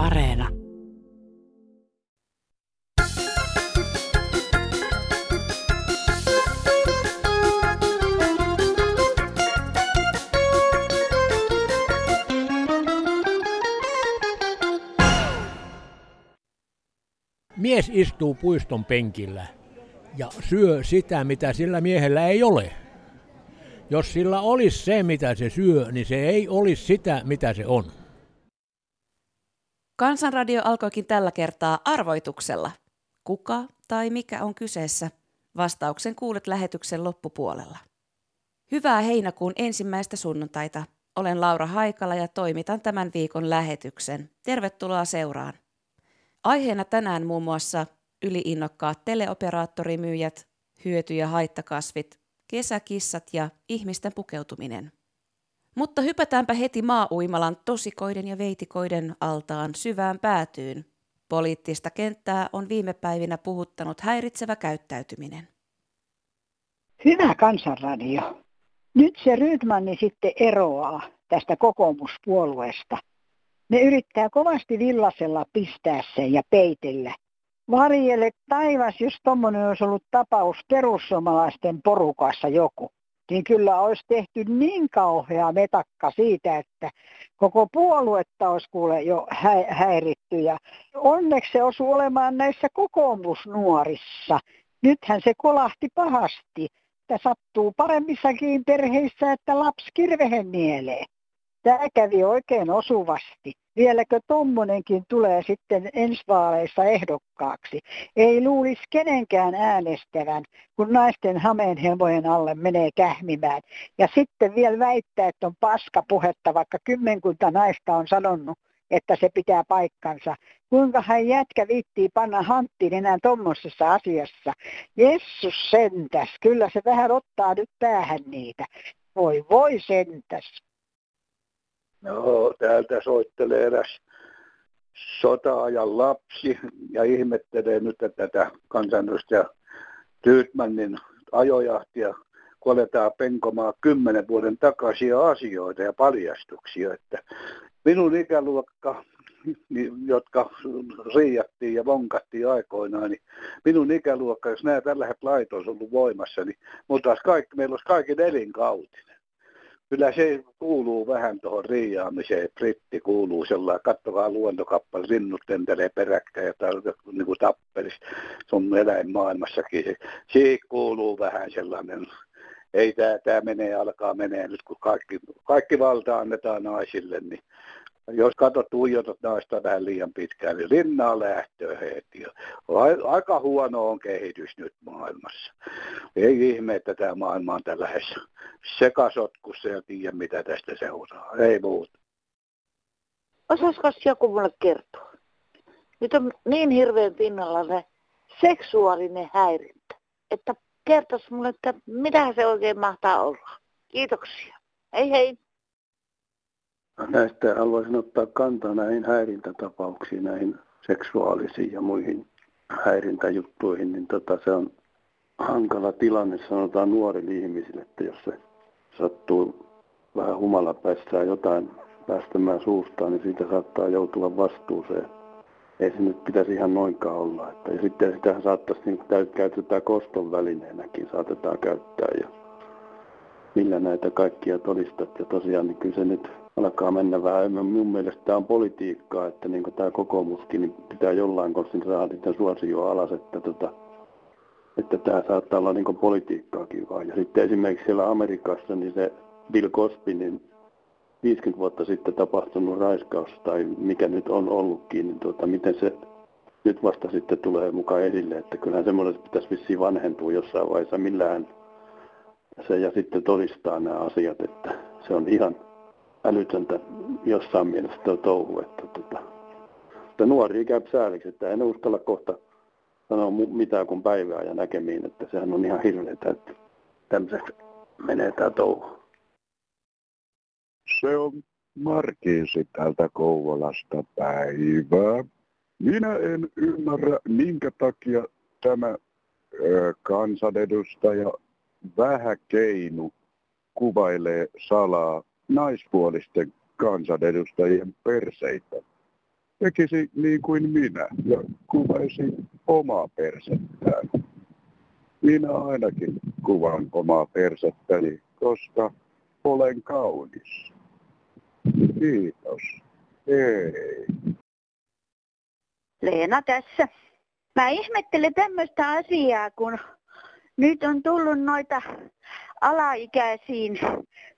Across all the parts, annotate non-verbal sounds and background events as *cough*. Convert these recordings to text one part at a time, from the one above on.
Areena. Mies istuu puiston penkillä ja syö sitä, mitä sillä miehellä ei ole. Jos sillä olisi se, mitä se syö, niin se ei olisi sitä, mitä se on. Kansanradio alkoikin tällä kertaa arvoituksella. Kuka tai mikä on kyseessä? Vastauksen kuulet lähetyksen loppupuolella. Hyvää heinäkuun ensimmäistä sunnuntaita. Olen Laura Haikala ja toimitan tämän viikon lähetyksen. Tervetuloa seuraan. Aiheena tänään muun muassa yliinnokkaat teleoperaattorimyyjät, hyöty- ja haittakasvit, kesäkissat ja ihmisten pukeutuminen. Mutta hypätäänpä heti maa-uimalan tosikoiden ja veitikoiden altaan syvään päätyyn. Poliittista kenttää on viime päivinä puhuttanut häiritsevä käyttäytyminen. Hyvä kansanradio. Nyt se Rydmanni sitten eroaa tästä kokoomuspuolueesta. Ne yrittää kovasti villasella pistää sen ja peitellä. Varjelle taivas, jos tuommoinen olisi ollut tapaus perussuomalaisten porukassa joku niin kyllä olisi tehty niin kauhea metakka siitä, että koko puoluetta olisi kuule jo hä- häiritty. Ja onneksi se osui olemaan näissä kokoomusnuorissa. Nythän se kolahti pahasti. Tämä sattuu paremmissakin perheissä, että lapsi kirvehen mieleen. Tämä kävi oikein osuvasti. Vieläkö tommonenkin tulee sitten ensi vaaleissa ehdokkaaksi? Ei luulisi kenenkään äänestävän, kun naisten hameenhelmojen alle menee kähmimään. Ja sitten vielä väittää, että on paska puhetta, vaikka kymmenkunta naista on sanonut, että se pitää paikkansa. Kuinka hän jätkä viittii panna hanttiin enää tuommoisessa asiassa. Jessus sentäs, kyllä se vähän ottaa nyt päähän niitä. Voi voi sentäs. No, täältä soittelee eräs sota-ajan lapsi ja ihmettelee nyt että tätä kansanedustaja Tyytmannin ajojahtia, kun aletaan penkomaan kymmenen vuoden takaisia asioita ja paljastuksia. Että minun ikäluokka, jotka riijattiin ja vonkattiin aikoinaan, niin minun ikäluokka, jos nämä tällaiset lait olisi ollut voimassa, niin kaikki, meillä olisi kaikki elinkautinen kyllä se kuuluu vähän tuohon riiaamiseen. Britti kuuluu sellainen, kattokaa luontokappale, rinnut tentelee peräkkäin ja niin kuin tappelis sun eläinmaailmassakin. Se, siihen kuuluu vähän sellainen, ei tämä, tämä menee, alkaa menee nyt kun kaikki, kaikki valta annetaan naisille, niin jos katsot tuijotat naista vähän liian pitkään, niin linnaa lähtöä heti. Aika huono on kehitys nyt maailmassa. Ei ihme, että tämä maailma on tällä sekasotkussa ja tiedä, mitä tästä seuraa. Ei muuta. Osaisiko joku mulle kertoa? Nyt on niin hirveän pinnalla se seksuaalinen häirintä, että kertoisi mulle, että mitä se oikein mahtaa olla. Kiitoksia. Hei hei näistä haluaisin ottaa kantaa näihin häirintätapauksiin, näihin seksuaalisiin ja muihin häirintäjuttuihin, niin tota, se on hankala tilanne, sanotaan nuorille ihmisille, että jos se sattuu vähän humala päästään jotain päästämään suustaan, niin siitä saattaa joutua vastuuseen. Ei se nyt pitäisi ihan noinkaan olla. Että, ja sitten sitä saattaisi, niin käytetään koston välineenäkin, saatetaan käyttää. Ja millä näitä kaikkia todistat. Ja tosiaan niin kyllä se nyt alkaa mennä vähän, minun mielestä tämä on politiikkaa, että niin tämä kokoomuskin niin pitää jollain kostin saada niitä suosioa alas, että, tota, että tämä saattaa olla niin politiikkaakin vaan. Ja sitten esimerkiksi siellä Amerikassa, niin se Bill Cosby, niin 50 vuotta sitten tapahtunut raiskaus tai mikä nyt on ollutkin, niin tuota, miten se nyt vasta sitten tulee mukaan esille, että kyllähän semmoinen pitäisi vissiin vanhentua jossain vaiheessa millään se ja sitten todistaa nämä asiat, että se on ihan älytöntä jossain mielessä tuo touhu. Että, tota, että nuori käy sääliksi, että en uskalla kohta sanoa mitään kuin päivää ja näkemiin, että sehän on ihan hirveetä, että tämmöiseksi menee tämä touhu. Se on Markiisi täältä Kouvolasta päivää. Minä en ymmärrä, minkä takia tämä ö, kansanedustaja Vähäkeinu kuvailee salaa naispuolisten kansanedustajien perseitä. tekisi niin kuin minä ja kuvaisi omaa persettään. Minä ainakin kuvan omaa persettäni, koska olen kaunis. Kiitos. Ei. Leena tässä. Mä ihmettelen tämmöistä asiaa, kun nyt on tullut noita alaikäisiin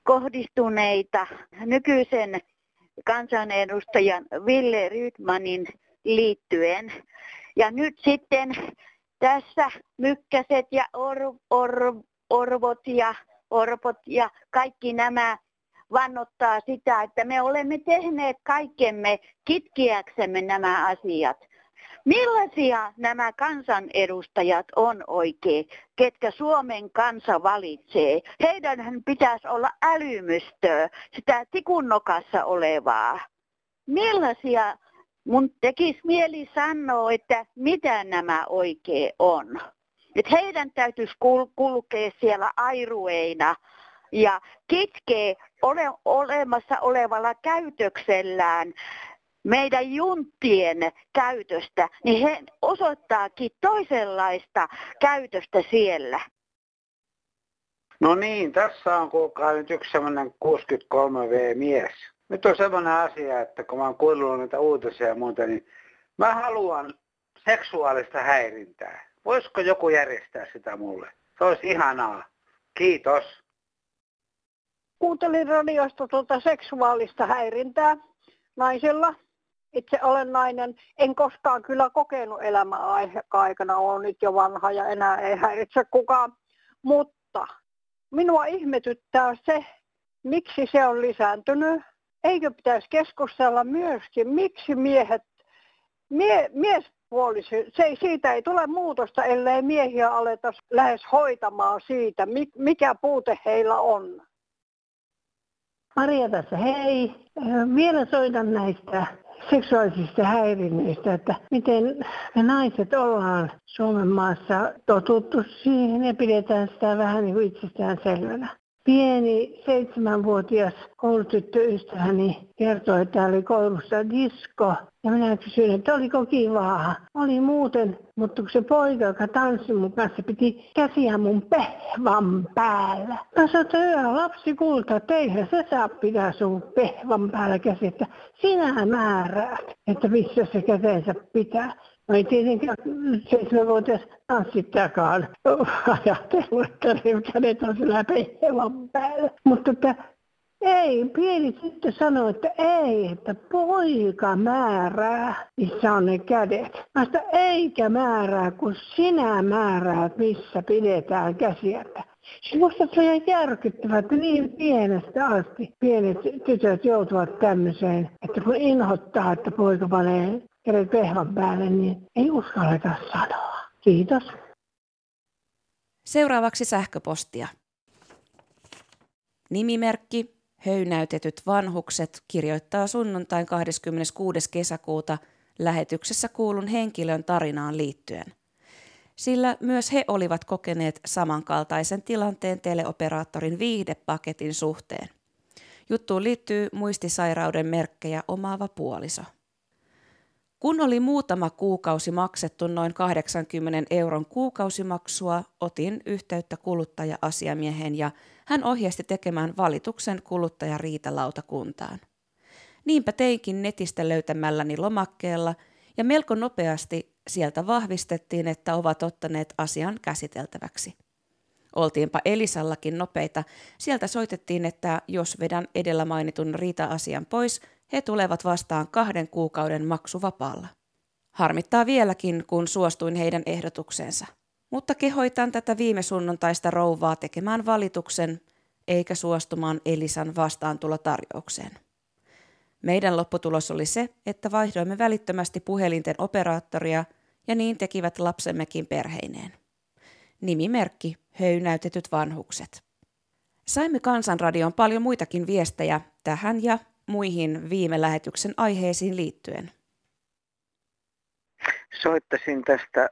kohdistuneita nykyisen kansanedustajan Ville Rydmanin liittyen. Ja nyt sitten tässä mykkäset ja or, or, orvot ja orpot ja kaikki nämä vannottaa sitä, että me olemme tehneet kaikkemme kitkiäksemme nämä asiat. Millaisia nämä kansanedustajat on oikein, ketkä Suomen kansa valitsee? Heidän pitäisi olla älymystöä, sitä tikunnokassa olevaa. Millaisia, mun tekisi mieli sanoa, että mitä nämä oikein on. Et heidän täytyisi kul- kulkea siellä airueina ja kitkee ole, olemassa olevalla käytöksellään meidän junttien käytöstä, niin he osoittaakin toisenlaista käytöstä siellä. No niin, tässä on kuulkaa nyt yksi semmoinen 63V-mies. Nyt on semmoinen asia, että kun mä oon kuullut niitä uutisia ja muuta, niin mä haluan seksuaalista häirintää. Voisiko joku järjestää sitä mulle? Se olisi ihanaa. Kiitos. Kuuntelin radiosta tuota seksuaalista häirintää naisella. Itse olen nainen. En koskaan kyllä kokenut elämän aikana. Olen nyt jo vanha ja enää ei häiritse kukaan. Mutta minua ihmetyttää se, miksi se on lisääntynyt. Eikö pitäisi keskustella myöskin, miksi miehet, mie, miespuolisi, se ei, siitä ei tule muutosta, ellei miehiä aleta lähes hoitamaan siitä, mikä puute heillä on. Maria tässä, hei. Vielä soitan näistä seksuaalisista häirinnöistä, että miten me naiset ollaan Suomen maassa totuttu siihen ja pidetään sitä vähän niin kuin itsestään selvänä. Pieni seitsemänvuotias koulutyttöystäväni kertoi, että oli koulussa disko. Ja minä kysyin, että oliko kivaa. Oli muuten, mutta kun se poika, joka tanssi mun kanssa, piti käsiä mun pehvan päällä. Mä sanoin, että hyvä lapsi kulta, että eihän se saa pitää sun pehvan päällä käsiä, että sinä määräät, että missä se käteensä pitää. No ei tietenkään seitsemänvuotias tanssittajakaan *laughs* ajatellut, että ne kädet on sillä pehvan päällä. Mutta että ei, pieni tyttö sanoi, että ei, että poika määrää, missä on ne kädet. Mä sitä, eikä määrää, kun sinä määräät, missä pidetään käsiä. Minusta se on järkyttävää, että niin pienestä asti pienet tytöt joutuvat tämmöiseen, että kun inhottaa, että poika panee kädet pehvan päälle, niin ei uskalleta sanoa. Kiitos. Seuraavaksi sähköpostia. Nimimerkki Höynäytetyt vanhukset kirjoittaa sunnuntain 26. kesäkuuta lähetyksessä kuulun henkilön tarinaan liittyen. Sillä myös he olivat kokeneet samankaltaisen tilanteen teleoperaattorin viihdepaketin suhteen. Juttuun liittyy muistisairauden merkkejä omaava puoliso. Kun oli muutama kuukausi maksettu noin 80 euron kuukausimaksua, otin yhteyttä kuluttaja-asiamiehen ja hän ohjasti tekemään valituksen kuluttajariitalautakuntaan. Niinpä teinkin netistä löytämälläni lomakkeella ja melko nopeasti sieltä vahvistettiin, että ovat ottaneet asian käsiteltäväksi. Oltiinpa Elisallakin nopeita. Sieltä soitettiin, että jos vedän edellä mainitun riita-asian pois, he tulevat vastaan kahden kuukauden maksuvapaalla. Harmittaa vieläkin, kun suostuin heidän ehdotukseensa. Mutta kehoitan tätä viime sunnuntaista rouvaa tekemään valituksen, eikä suostumaan Elisan vastaantulotarjoukseen. Meidän lopputulos oli se, että vaihdoimme välittömästi puhelinten operaattoria ja niin tekivät lapsemmekin perheineen. Nimimerkki Höynäytetyt vanhukset. Saimme Kansanradion paljon muitakin viestejä tähän ja muihin viime lähetyksen aiheisiin liittyen? Soittasin tästä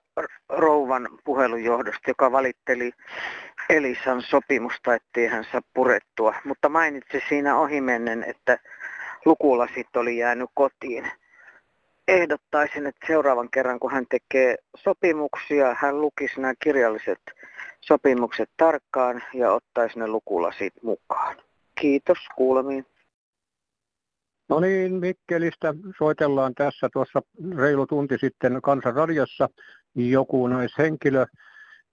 rouvan puhelun johdosta, joka valitteli Elisan sopimusta, ettei hän saa purettua, mutta mainitsi siinä ohimennen, että lukulasit oli jäänyt kotiin. ehdottaisin, että seuraavan kerran kun hän tekee sopimuksia, hän lukisi nämä kirjalliset sopimukset tarkkaan ja ottaisi ne lukulasit mukaan. Kiitos, kuulemiin. No niin, Mikkelistä soitellaan tässä tuossa reilu tunti sitten Kansanradiossa. Joku naishenkilö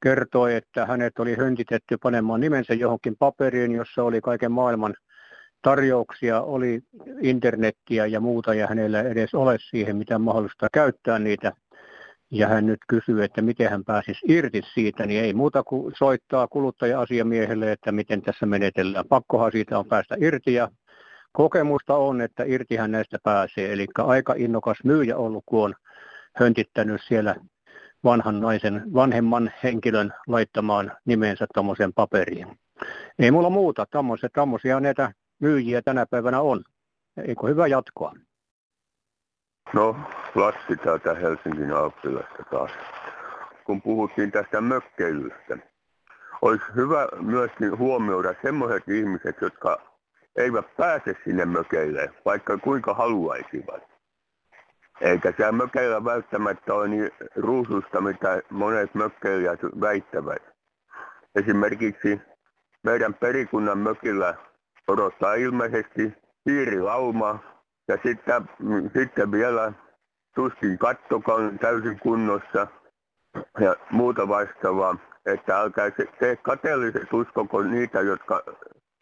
kertoi, että hänet oli höntitetty panemaan nimensä johonkin paperiin, jossa oli kaiken maailman tarjouksia, oli internettiä ja muuta, ja hänellä ei edes ole siihen mitään mahdollista käyttää niitä. Ja hän nyt kysyy, että miten hän pääsisi irti siitä, niin ei muuta kuin soittaa kuluttaja-asiamiehelle, että miten tässä menetellään. Pakkohan siitä on päästä irti, ja kokemusta on, että irtihän näistä pääsee. Eli aika innokas myyjä ollut, kun on höntittänyt siellä vanhan naisen, vanhemman henkilön laittamaan nimensä tuommoiseen paperiin. Ei mulla muuta, tämmöisiä näitä myyjiä tänä päivänä on. Eikö hyvä jatkoa? No, Lassi täältä Helsingin Alppilasta taas. Kun puhuttiin tästä mökkeilystä, olisi hyvä myös huomioida sellaiset ihmiset, jotka eivät pääse sinne mökeille, vaikka kuinka haluaisivat. Eikä se mökeillä välttämättä ole niin ruususta, mitä monet mökkeilijät väittävät. Esimerkiksi meidän perikunnan mökillä odottaa ilmeisesti piirilauma ja sitten, sitten vielä tuskin kattokan täysin kunnossa ja muuta vastaavaa. Että älkää se, te kateelliset uskoko niitä, jotka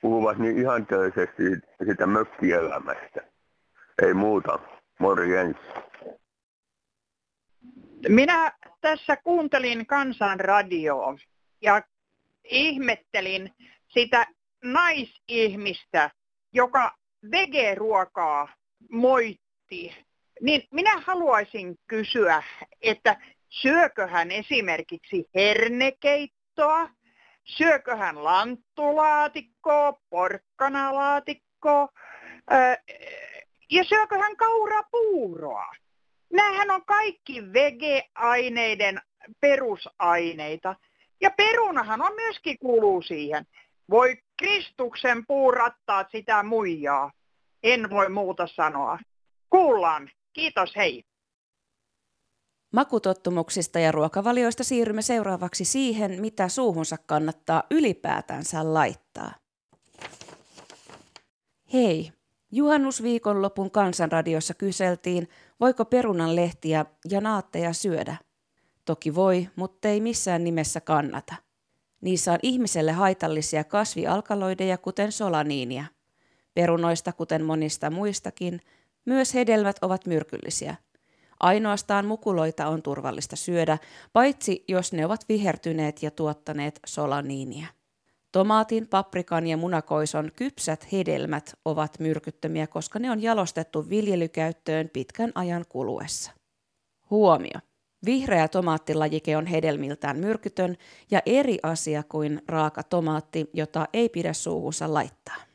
puhuvat niin ihanteellisesti sitä mökkielämästä. Ei muuta. Morjens. Minä tässä kuuntelin kansanradioa ja ihmettelin sitä naisihmistä, joka vegeruokaa moitti. Niin minä haluaisin kysyä, että syökö hän esimerkiksi hernekeittoa, syökö hän lanttulaatikkoa, porkkanalaatikkoa ja syökö hän kaurapuuroa. Nämähän on kaikki vegeaineiden perusaineita. Ja perunahan on myöskin kuuluu siihen. Voi Kristuksen puurattaat sitä muijaa. En voi muuta sanoa. Kuullaan. Kiitos, hei. Makutottumuksista ja ruokavalioista siirrymme seuraavaksi siihen, mitä suuhunsa kannattaa ylipäätänsä laittaa. Hei, juhannusviikonlopun kansanradiossa kyseltiin, voiko perunan lehtiä ja naatteja syödä. Toki voi, mutta ei missään nimessä kannata. Niissä on ihmiselle haitallisia kasvialkaloideja, kuten solaniinia. Perunoista, kuten monista muistakin, myös hedelmät ovat myrkyllisiä. Ainoastaan mukuloita on turvallista syödä, paitsi jos ne ovat vihertyneet ja tuottaneet solaniinia. Tomaatin, paprikan ja munakoison kypsät hedelmät ovat myrkyttömiä, koska ne on jalostettu viljelykäyttöön pitkän ajan kuluessa. Huomio! Vihreä tomaattilajike on hedelmiltään myrkytön ja eri asia kuin raaka tomaatti, jota ei pidä suuhunsa laittaa.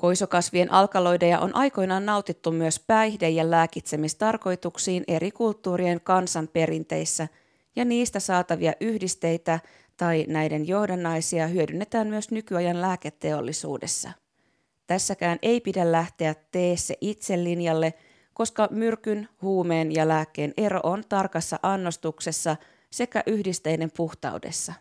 Koisokasvien alkaloideja on aikoinaan nautittu myös päihde- ja lääkitsemistarkoituksiin eri kulttuurien kansanperinteissä, ja niistä saatavia yhdisteitä tai näiden johdannaisia hyödynnetään myös nykyajan lääketeollisuudessa. Tässäkään ei pidä lähteä tee se itse linjalle, koska myrkyn, huumeen ja lääkkeen ero on tarkassa annostuksessa sekä yhdisteiden puhtaudessa.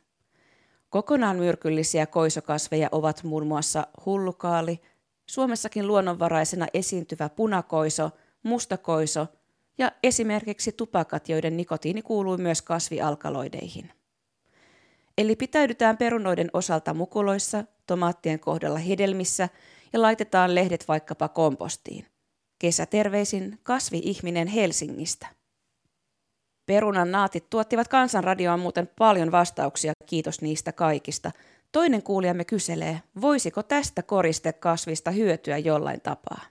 Kokonaan myrkyllisiä koisokasveja ovat muun muassa hullukaali, Suomessakin luonnonvaraisena esiintyvä punakoiso, mustakoiso ja esimerkiksi tupakat, joiden nikotiini kuuluu myös kasvialkaloideihin. Eli pitäydytään perunoiden osalta mukuloissa, tomaattien kohdalla hedelmissä ja laitetaan lehdet vaikkapa kompostiin. Kesäterveisin kasvi-ihminen Helsingistä. Perunan naatit tuottivat kansanradioon muuten paljon vastauksia, kiitos niistä kaikista – Toinen kuulijamme kyselee, voisiko tästä koristekasvista hyötyä jollain tapaa?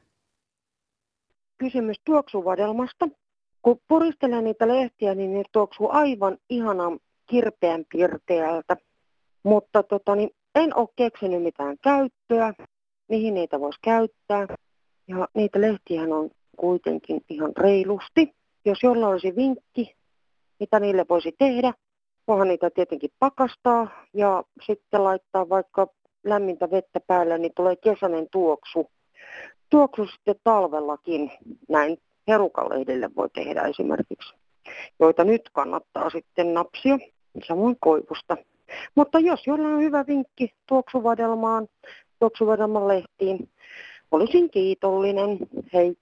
Kysymys tuoksuvadelmasta. Kun puristelee niitä lehtiä, niin ne tuoksuu aivan ihanan kirpeän pirteältä. Mutta tota, niin en ole keksinyt mitään käyttöä, mihin niitä voisi käyttää. Ja niitä lehtiä on kuitenkin ihan reilusti. Jos jollain olisi vinkki, mitä niille voisi tehdä, Voihan niitä tietenkin pakastaa ja sitten laittaa vaikka lämmintä vettä päälle, niin tulee kesäinen tuoksu. Tuoksu sitten talvellakin, näin herukalehdelle voi tehdä esimerkiksi, joita nyt kannattaa sitten napsia, samoin koivusta. Mutta jos jollain on hyvä vinkki tuoksuvadelmaan, tuoksuvadelman lehtiin, olisin kiitollinen. Hei.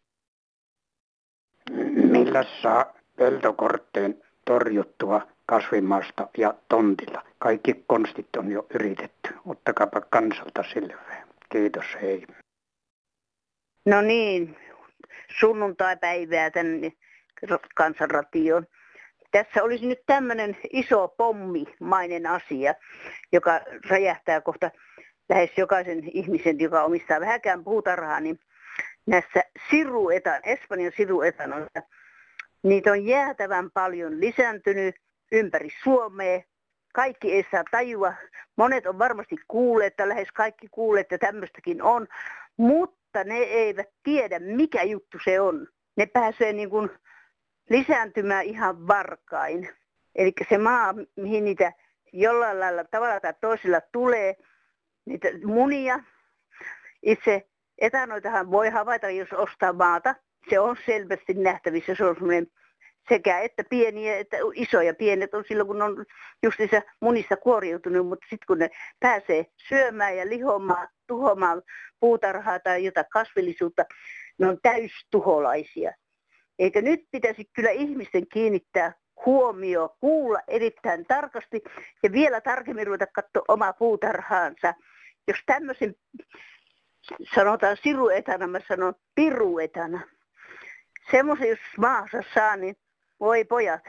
Millä saa peltokortteen torjuttua kasvimasta ja tontilla? Kaikki konstit on jo yritetty. Ottakaapa kansalta selvää. Kiitos, hei. No niin, sunnuntaipäivää tänne kansanratioon. Tässä olisi nyt tämmöinen iso pommimainen asia, joka räjähtää kohta lähes jokaisen ihmisen, joka omistaa vähäkään puutarhaa, niin näissä siruetan, Espanjan siruetanoissa, niitä on jäätävän paljon lisääntynyt ympäri Suomea. Kaikki ei saa tajua. Monet on varmasti kuulleet, että lähes kaikki kuulleet, että tämmöistäkin on. Mutta ne eivät tiedä, mikä juttu se on. Ne pääsee niin kuin lisääntymään ihan varkain. Eli se maa, mihin niitä jollain lailla tavalla tai toisella tulee, niitä munia. Itse etanoitahan voi havaita, jos ostaa maata. Se on selvästi nähtävissä. Se on semmoinen sekä että pieniä että isoja. Pienet on silloin, kun on justiinsa munissa kuoriutunut, mutta sitten kun ne pääsee syömään ja lihomaan, tuhoamaan puutarhaa tai jotain kasvillisuutta, ne on täystuholaisia. Eikä nyt pitäisi kyllä ihmisten kiinnittää huomio, kuulla erittäin tarkasti ja vielä tarkemmin ruveta katsoa omaa puutarhaansa. Jos tämmöisen sanotaan siruetana, mä sanon piruetana. Semmoisen jos maassa saa, niin voi pojat,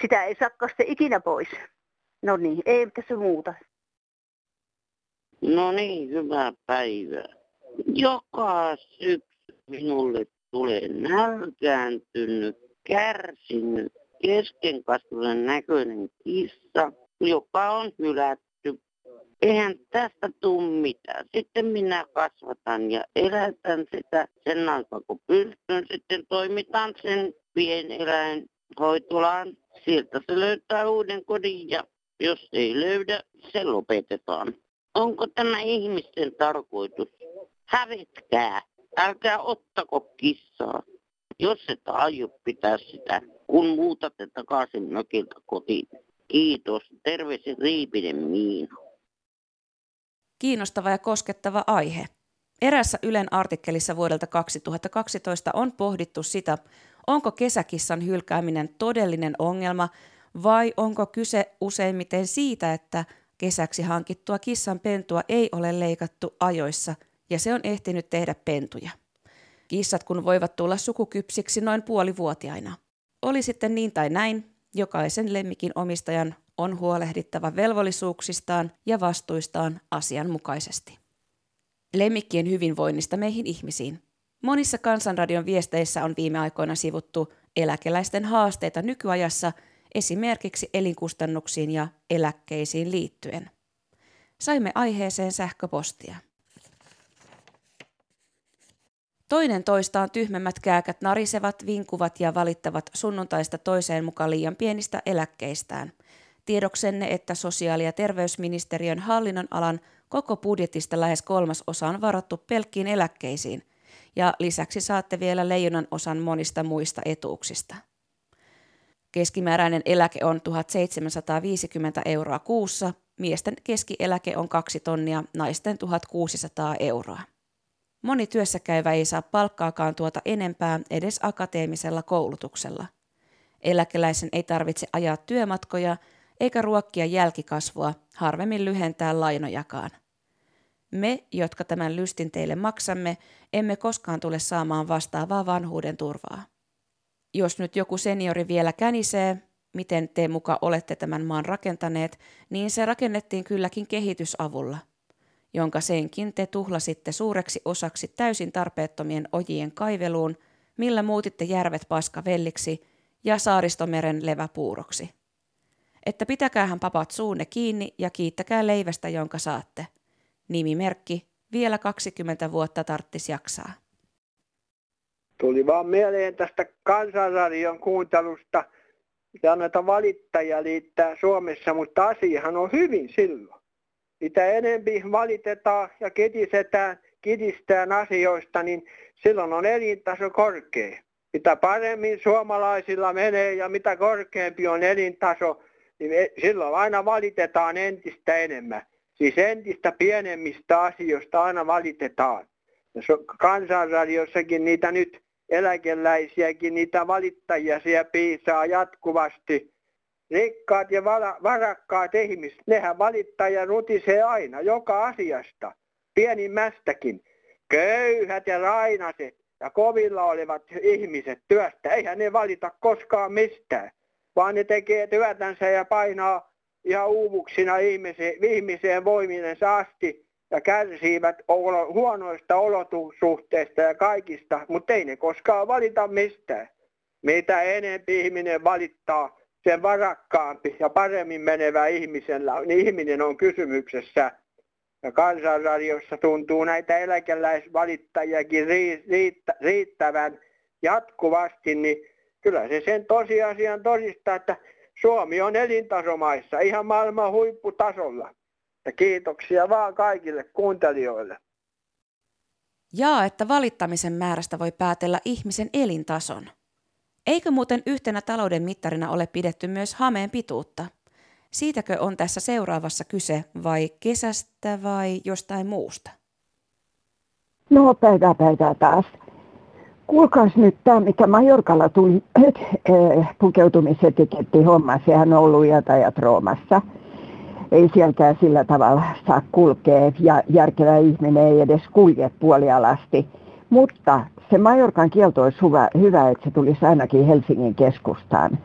sitä ei saa ikinä pois. No niin, ei tässä muuta. No niin, hyvää päivää. Joka syksy minulle tulee nälkääntynyt, kärsinyt, keskenkasvuinen näköinen kissa, joka on hylätty. Eihän tästä tule mitään. Sitten minä kasvatan ja elätän sitä sen aikaa, kun pystyn. Sitten toimitaan sen pieneläinhoitolaan. Sieltä se löytää uuden kodin ja jos ei löydä, se lopetetaan. Onko tämä ihmisten tarkoitus? Hävetkää. Älkää ottako kissaa. Jos et aio pitää sitä, kun muutatte takaisin mökiltä kotiin. Kiitos. Terveisin Riipinen Miina. Kiinnostava ja koskettava aihe. Erässä Ylen artikkelissa vuodelta 2012 on pohdittu sitä, onko kesäkissan hylkääminen todellinen ongelma vai onko kyse useimmiten siitä, että kesäksi hankittua kissan pentua ei ole leikattu ajoissa ja se on ehtinyt tehdä pentuja. Kissat kun voivat tulla sukukypsiksi noin puolivuotiaina. Oli sitten niin tai näin, jokaisen lemmikin omistajan on huolehdittava velvollisuuksistaan ja vastuistaan asianmukaisesti. Lemmikkien hyvinvoinnista meihin ihmisiin. Monissa Kansanradion viesteissä on viime aikoina sivuttu eläkeläisten haasteita nykyajassa esimerkiksi elinkustannuksiin ja eläkkeisiin liittyen. Saimme aiheeseen sähköpostia. Toinen toistaan tyhmemmät kääkät narisevat, vinkuvat ja valittavat sunnuntaista toiseen mukaan liian pienistä eläkkeistään. Tiedoksenne, että sosiaali- ja terveysministeriön hallinnon alan koko budjetista lähes kolmas osa on varattu pelkkiin eläkkeisiin, ja lisäksi saatte vielä leijonan osan monista muista etuuksista. Keskimääräinen eläke on 1750 euroa kuussa, miesten keskieläke on 2 tonnia, naisten 1600 euroa. Moni työssäkäyvä ei saa palkkaakaan tuota enempää edes akateemisella koulutuksella. Eläkeläisen ei tarvitse ajaa työmatkoja eikä ruokkia jälkikasvua, harvemmin lyhentää lainojakaan. Me, jotka tämän lystin teille maksamme, emme koskaan tule saamaan vastaavaa vanhuuden turvaa. Jos nyt joku seniori vielä känisee, miten te muka olette tämän maan rakentaneet, niin se rakennettiin kylläkin kehitysavulla – jonka senkin te tuhlasitte suureksi osaksi täysin tarpeettomien ojien kaiveluun, millä muutitte järvet paskavelliksi ja saaristomeren leväpuuroksi. Että pitäkäähän papat suunne kiinni ja kiittäkää leivästä, jonka saatte. Nimimerkki, vielä 20 vuotta tarttis jaksaa. Tuli vaan mieleen tästä kansanradion kuuntelusta ja näitä valittajia liittää Suomessa, mutta asiahan on hyvin silloin mitä enempi valitetaan ja kitisetään, kitistään asioista, niin silloin on elintaso korkea. mitä paremmin suomalaisilla menee ja mitä korkeampi on elintaso, niin silloin aina valitetaan entistä enemmän. Siis entistä pienemmistä asioista aina valitetaan. Ja kansanradiossakin niitä nyt eläkeläisiäkin, niitä valittajia siellä piisaa jatkuvasti. Rikkaat ja varakkaat ihmiset, nehän valittaja rutisee aina, joka asiasta, pienimmästäkin. Köyhät ja rainaset ja kovilla olevat ihmiset työstä, eihän ne valita koskaan mistään, vaan ne tekee työtänsä ja painaa ihan uuvuksina ihmiseen, ihmiseen voiminensa asti ja kärsivät olo, huonoista olosuhteista ja kaikista, mutta ei ne koskaan valita mistään. Mitä enempi ihminen valittaa, sen varakkaampi ja paremmin menevä ihmisellä, niin ihminen on kysymyksessä. Ja kansanradiossa tuntuu näitä eläkeläisvalittajiakin riittä, riittävän jatkuvasti, niin kyllä se sen tosiasian todistaa, että Suomi on elintasomaissa ihan maailman huipputasolla. Ja kiitoksia vaan kaikille kuuntelijoille. Jaa, että valittamisen määrästä voi päätellä ihmisen elintason. Eikö muuten yhtenä talouden mittarina ole pidetty myös hameen pituutta? Siitäkö on tässä seuraavassa kyse vai kesästä vai jostain muusta? No päivää päivää taas. Kuulkaas nyt tämä, mikä Majorkalla tuli *clears throat* äh, pukeutumisetiketti homma, sehän on ollut jätäjät Roomassa. Ei sieltä sillä tavalla saa kulkea ja järkevä ihminen ei edes kulje puolialasti. Mutta se Majorkan kielto olisi hyvä, hyvä, että se tulisi ainakin Helsingin keskustaan.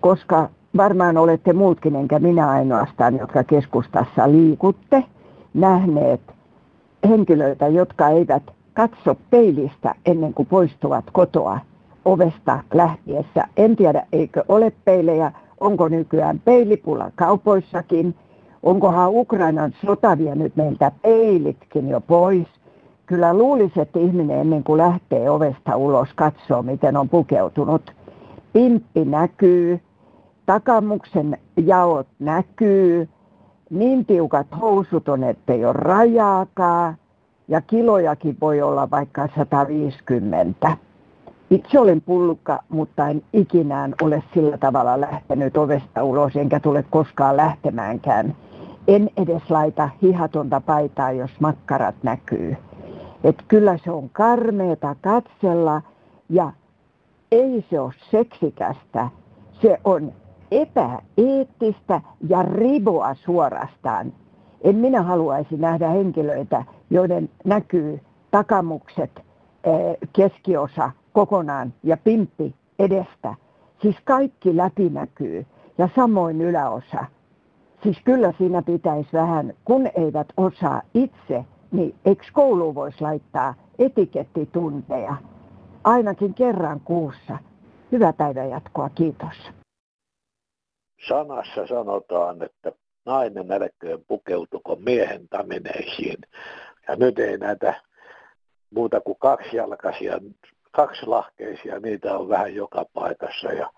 Koska varmaan olette muutkin, enkä minä ainoastaan, jotka keskustassa liikutte, nähneet henkilöitä, jotka eivät katso peilistä ennen kuin poistuvat kotoa ovesta lähtiessä. En tiedä, eikö ole peilejä, onko nykyään peilipula kaupoissakin, onkohan Ukrainan sota vienyt meiltä peilitkin jo pois. Kyllä luulisi, että ihminen ennen kuin lähtee ovesta ulos katsoo, miten on pukeutunut. Pimppi näkyy, takamuksen jaot näkyy, niin tiukat housut on, ettei ole rajaakaan ja kilojakin voi olla vaikka 150. Itse olen pullukka, mutta en ikinään ole sillä tavalla lähtenyt ovesta ulos, enkä tule koskaan lähtemäänkään. En edes laita hihatonta paitaa, jos makkarat näkyy. Et kyllä se on karmeeta katsella ja ei se ole seksikästä. Se on epäeettistä ja riboa suorastaan. En minä haluaisi nähdä henkilöitä, joiden näkyy takamukset, eh, keskiosa kokonaan ja pimppi edestä. Siis kaikki läpi näkyy ja samoin yläosa. Siis kyllä siinä pitäisi vähän, kun eivät osaa itse, niin eikö kouluun voisi laittaa etikettitunteja ainakin kerran kuussa. Hyvää päivänjatkoa, kiitos. Sanassa sanotaan, että nainen älköön pukeutuko miehen tamineisiin. Ja nyt ei näitä muuta kuin kaksijalkaisia, kaksilahkeisia, niitä on vähän joka paikassa. Ja,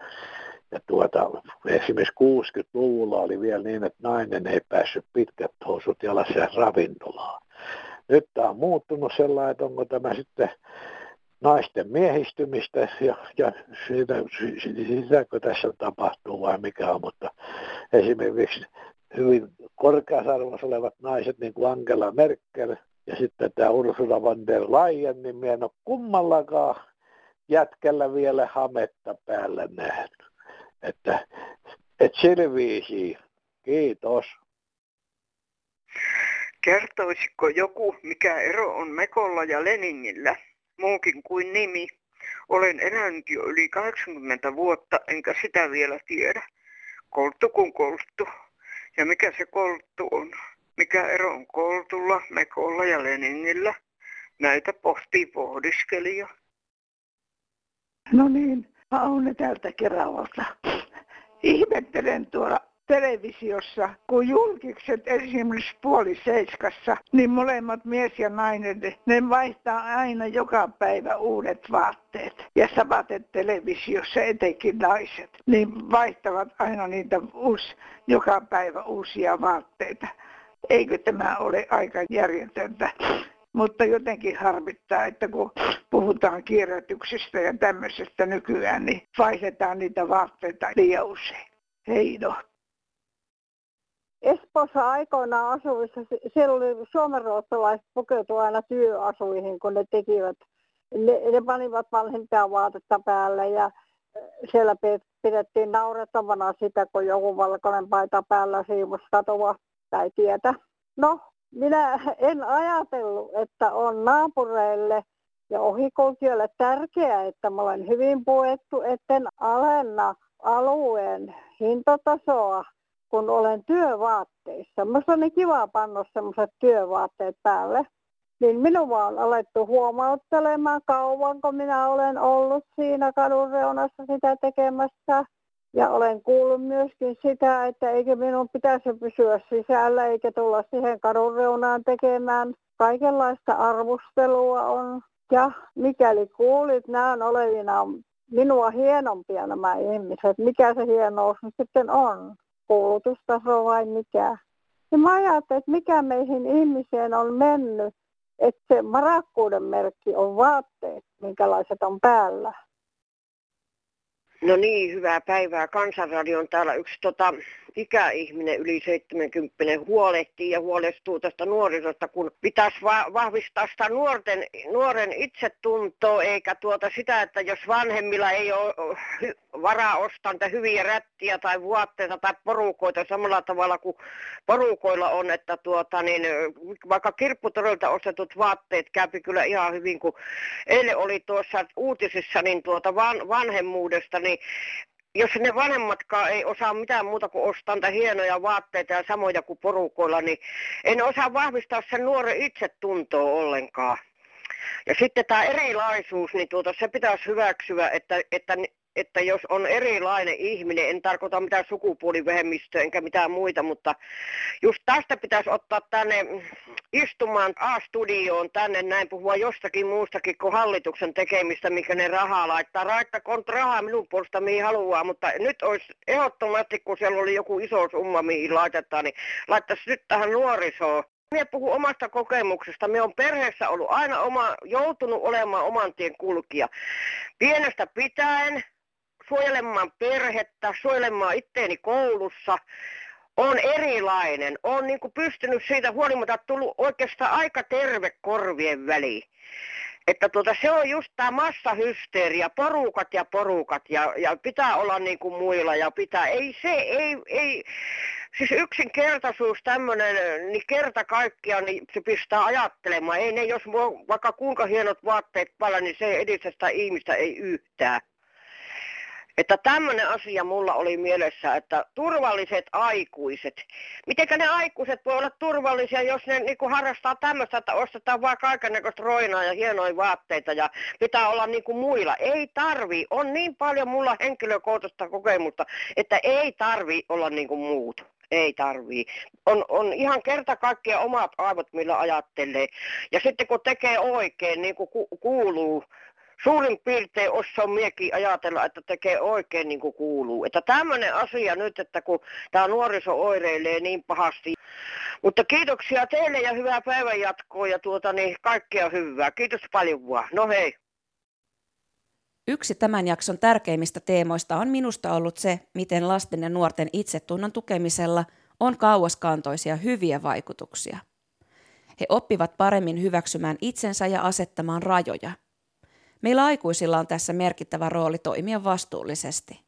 ja tuota, esimerkiksi 60-luvulla oli vielä niin, että nainen ei päässyt pitkät housut jalassa ravintolaan. Nyt tämä on muuttunut sellainen, että onko tämä sitten naisten miehistymistä ja, ja siitä, sitäkö tässä tapahtuu vai mikä on, mutta esimerkiksi hyvin korkeasarvoissa olevat naiset, niin kuin Angela Merkel ja sitten tämä Ursula von der Leyen, niin minä en ole kummallakaan jätkellä vielä hametta päällä nähnyt. Että, et sillä Kiitos. Kertoisiko joku, mikä ero on Mekolla ja Leningillä, muukin kuin nimi? Olen elänyt jo yli 80 vutta, enkä sitä vielä tiedä. Kolttu kuin kolttu. Ja mikä se kolttu on? Mikä ero on koltulla, Mekolla ja Leningillä? Näitä pohtii pohdiskelija. No niin, Aune täältä Keravalta. Ihmettelen tuolla televisiossa, kun julkikset esimerkiksi puoli seiskassa, niin molemmat mies ja nainen, ne vaihtaa aina joka päivä uudet vaatteet. Ja samaten televisiossa etenkin naiset, niin vaihtavat aina niitä uus, joka päivä uusia vaatteita. Eikö tämä ole aika järjetöntä? Mutta jotenkin harmittaa, että kun puhutaan kierrätyksestä ja tämmöisestä nykyään, niin vaihdetaan niitä vaatteita liian usein. Heido. Espoossa aikoinaan asuvissa, siellä oli suomenruotsalaiset pukeutu aina työasuihin, kun ne tekivät, ne, ne panivat vanhempia vaatetta päälle ja siellä pidettiin naurettavana sitä, kun joku valkoinen paita päällä siivusi katua tai tietä. No, minä en ajatellut, että on naapureille ja ohikulkijoille tärkeää, että mä olen hyvin puettu, etten alenna alueen hintatasoa, kun olen työvaatteissa. Minusta on niin kiva panna semmoiset työvaatteet päälle niin minua on alettu huomauttelemaan kauanko minä olen ollut siinä kadun reunassa sitä tekemässä. Ja olen kuullut myöskin sitä, että eikö minun pitäisi pysyä sisällä eikä tulla siihen kadun reunaan tekemään. Kaikenlaista arvostelua on. Ja mikäli kuulit näin olevina minua hienompia nämä ihmiset, mikä se hienous sitten on? Kuulutustaso vai mikä? Ja mä ajattelin, että mikä meihin ihmiseen on mennyt, että se marakkuuden merkki on vaatteet, minkälaiset on päällä. No niin, hyvää päivää. Kansanradion täällä yksi tota, ikäihminen yli 70 huolehtii ja huolestuu tästä nuorisosta, kun pitäisi va- vahvistaa sitä nuorten, nuoren itsetuntoa, eikä tuota sitä, että jos vanhemmilla ei ole varaa ostaa niitä hyviä rättiä tai vuotteita tai porukoita samalla tavalla kuin porukoilla on, että tuota, niin, vaikka kirpputorilta ostetut vaatteet käypi kyllä ihan hyvin, kun eilen oli tuossa uutisissa niin tuota van, vanhemmuudesta, niin jos ne vanhemmatkaan ei osaa mitään muuta kuin ostaa niitä hienoja vaatteita ja samoja kuin porukoilla, niin en osaa vahvistaa sen nuoren itsetuntoa ollenkaan. Ja sitten tämä erilaisuus, niin tuota, se pitäisi hyväksyä, että, että että jos on erilainen ihminen, en tarkoita mitään sukupuolivähemmistöä enkä mitään muita, mutta just tästä pitäisi ottaa tänne istumaan A-studioon tänne näin puhua jostakin muustakin kuin hallituksen tekemistä, mikä ne rahaa laittaa. Raittakoon rahaa minun puolesta mihin haluaa, mutta nyt olisi ehdottomasti, kun siellä oli joku iso summa mihin laitetaan, niin laittaisi nyt tähän nuorisoon minä puhun omasta kokemuksesta. Me on perheessä ollut aina oma, joutunut olemaan oman tien kulkija. Pienestä pitäen suojelemaan perhettä, suojelemaan itteeni koulussa, on erilainen. On niin pystynyt siitä huolimatta tullut oikeastaan aika terve korvien väliin. Että tuota, se on just tämä massahysteeria, porukat ja porukat ja, ja pitää olla niin kuin muilla ja pitää, ei se, ei, ei, siis yksinkertaisuus tämmöinen, niin kerta kaikkiaan niin se pistää ajattelemaan. Ei ne, jos vaikka kuinka hienot vaatteet päällä, niin se ei edistä sitä ihmistä ei yhtään. Että tämmöinen asia mulla oli mielessä, että turvalliset aikuiset. Mitenkä ne aikuiset voi olla turvallisia, jos ne niin harrastaa tämmöistä, että ostetaan vaan kaikennäköistä roinaa ja hienoja vaatteita ja pitää olla niin kuin muilla. Ei tarvi. On niin paljon mulla henkilökohtaista kokemusta, että ei tarvi olla niin kuin muut. Ei tarvii. On, on ihan kerta kaikkiaan omat aivot, millä ajattelee. Ja sitten kun tekee oikein, niin kuin ku, kuuluu, suurin piirtein osaa miekin ajatella, että tekee oikein niin kuin kuuluu. Että tämmöinen asia nyt, että kun tämä nuoriso oireilee niin pahasti. Mutta kiitoksia teille ja hyvää päivän jatkoa ja tuota niin kaikkea hyvää. Kiitos paljon vaan. No hei. Yksi tämän jakson tärkeimmistä teemoista on minusta ollut se, miten lasten ja nuorten itsetunnon tukemisella on kauaskantoisia hyviä vaikutuksia. He oppivat paremmin hyväksymään itsensä ja asettamaan rajoja – Meillä aikuisilla on tässä merkittävä rooli toimia vastuullisesti.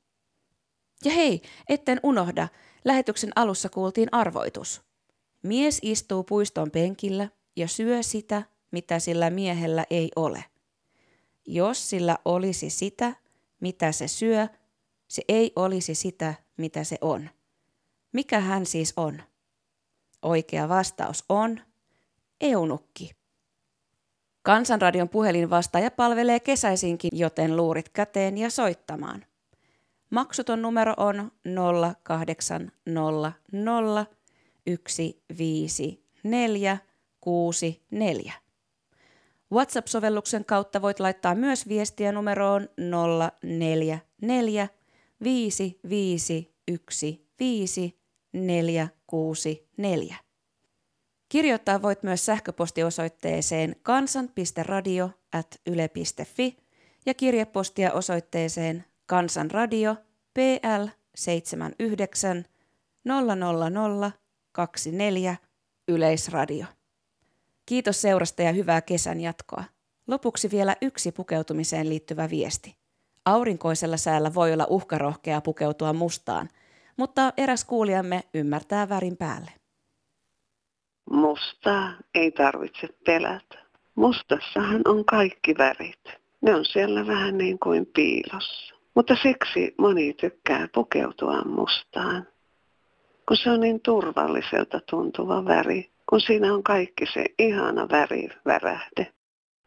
Ja hei, etten unohda, lähetyksen alussa kuultiin arvoitus. Mies istuu puiston penkillä ja syö sitä, mitä sillä miehellä ei ole. Jos sillä olisi sitä, mitä se syö, se ei olisi sitä, mitä se on. Mikä hän siis on? Oikea vastaus on eunukki. Kansanradion puhelinvastaaja palvelee kesäisinkin, joten luurit käteen ja soittamaan. Maksuton numero on 0800 154 64. WhatsApp-sovelluksen kautta voit laittaa myös viestiä numeroon 044 551 464. Kirjoittaa voit myös sähköpostiosoitteeseen kansan.radio.yle.fi ja kirjepostia osoitteeseen Kansanradio PL 79 00024 Yleisradio. Kiitos seurasta ja hyvää kesän jatkoa. Lopuksi vielä yksi pukeutumiseen liittyvä viesti. Aurinkoisella säällä voi olla uhkarohkea pukeutua mustaan, mutta eräs kuulijamme ymmärtää värin päälle. Mustaa ei tarvitse pelätä. Mustassahan on kaikki värit. Ne on siellä vähän niin kuin piilossa. Mutta siksi moni tykkää pukeutua mustaan, kun se on niin turvalliselta tuntuva väri, kun siinä on kaikki se ihana väri värähde.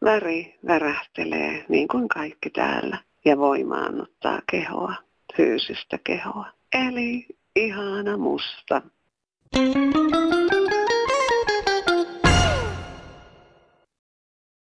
Väri värähtelee niin kuin kaikki täällä ja voimaannuttaa kehoa, fyysistä kehoa. Eli ihana musta. Thank you.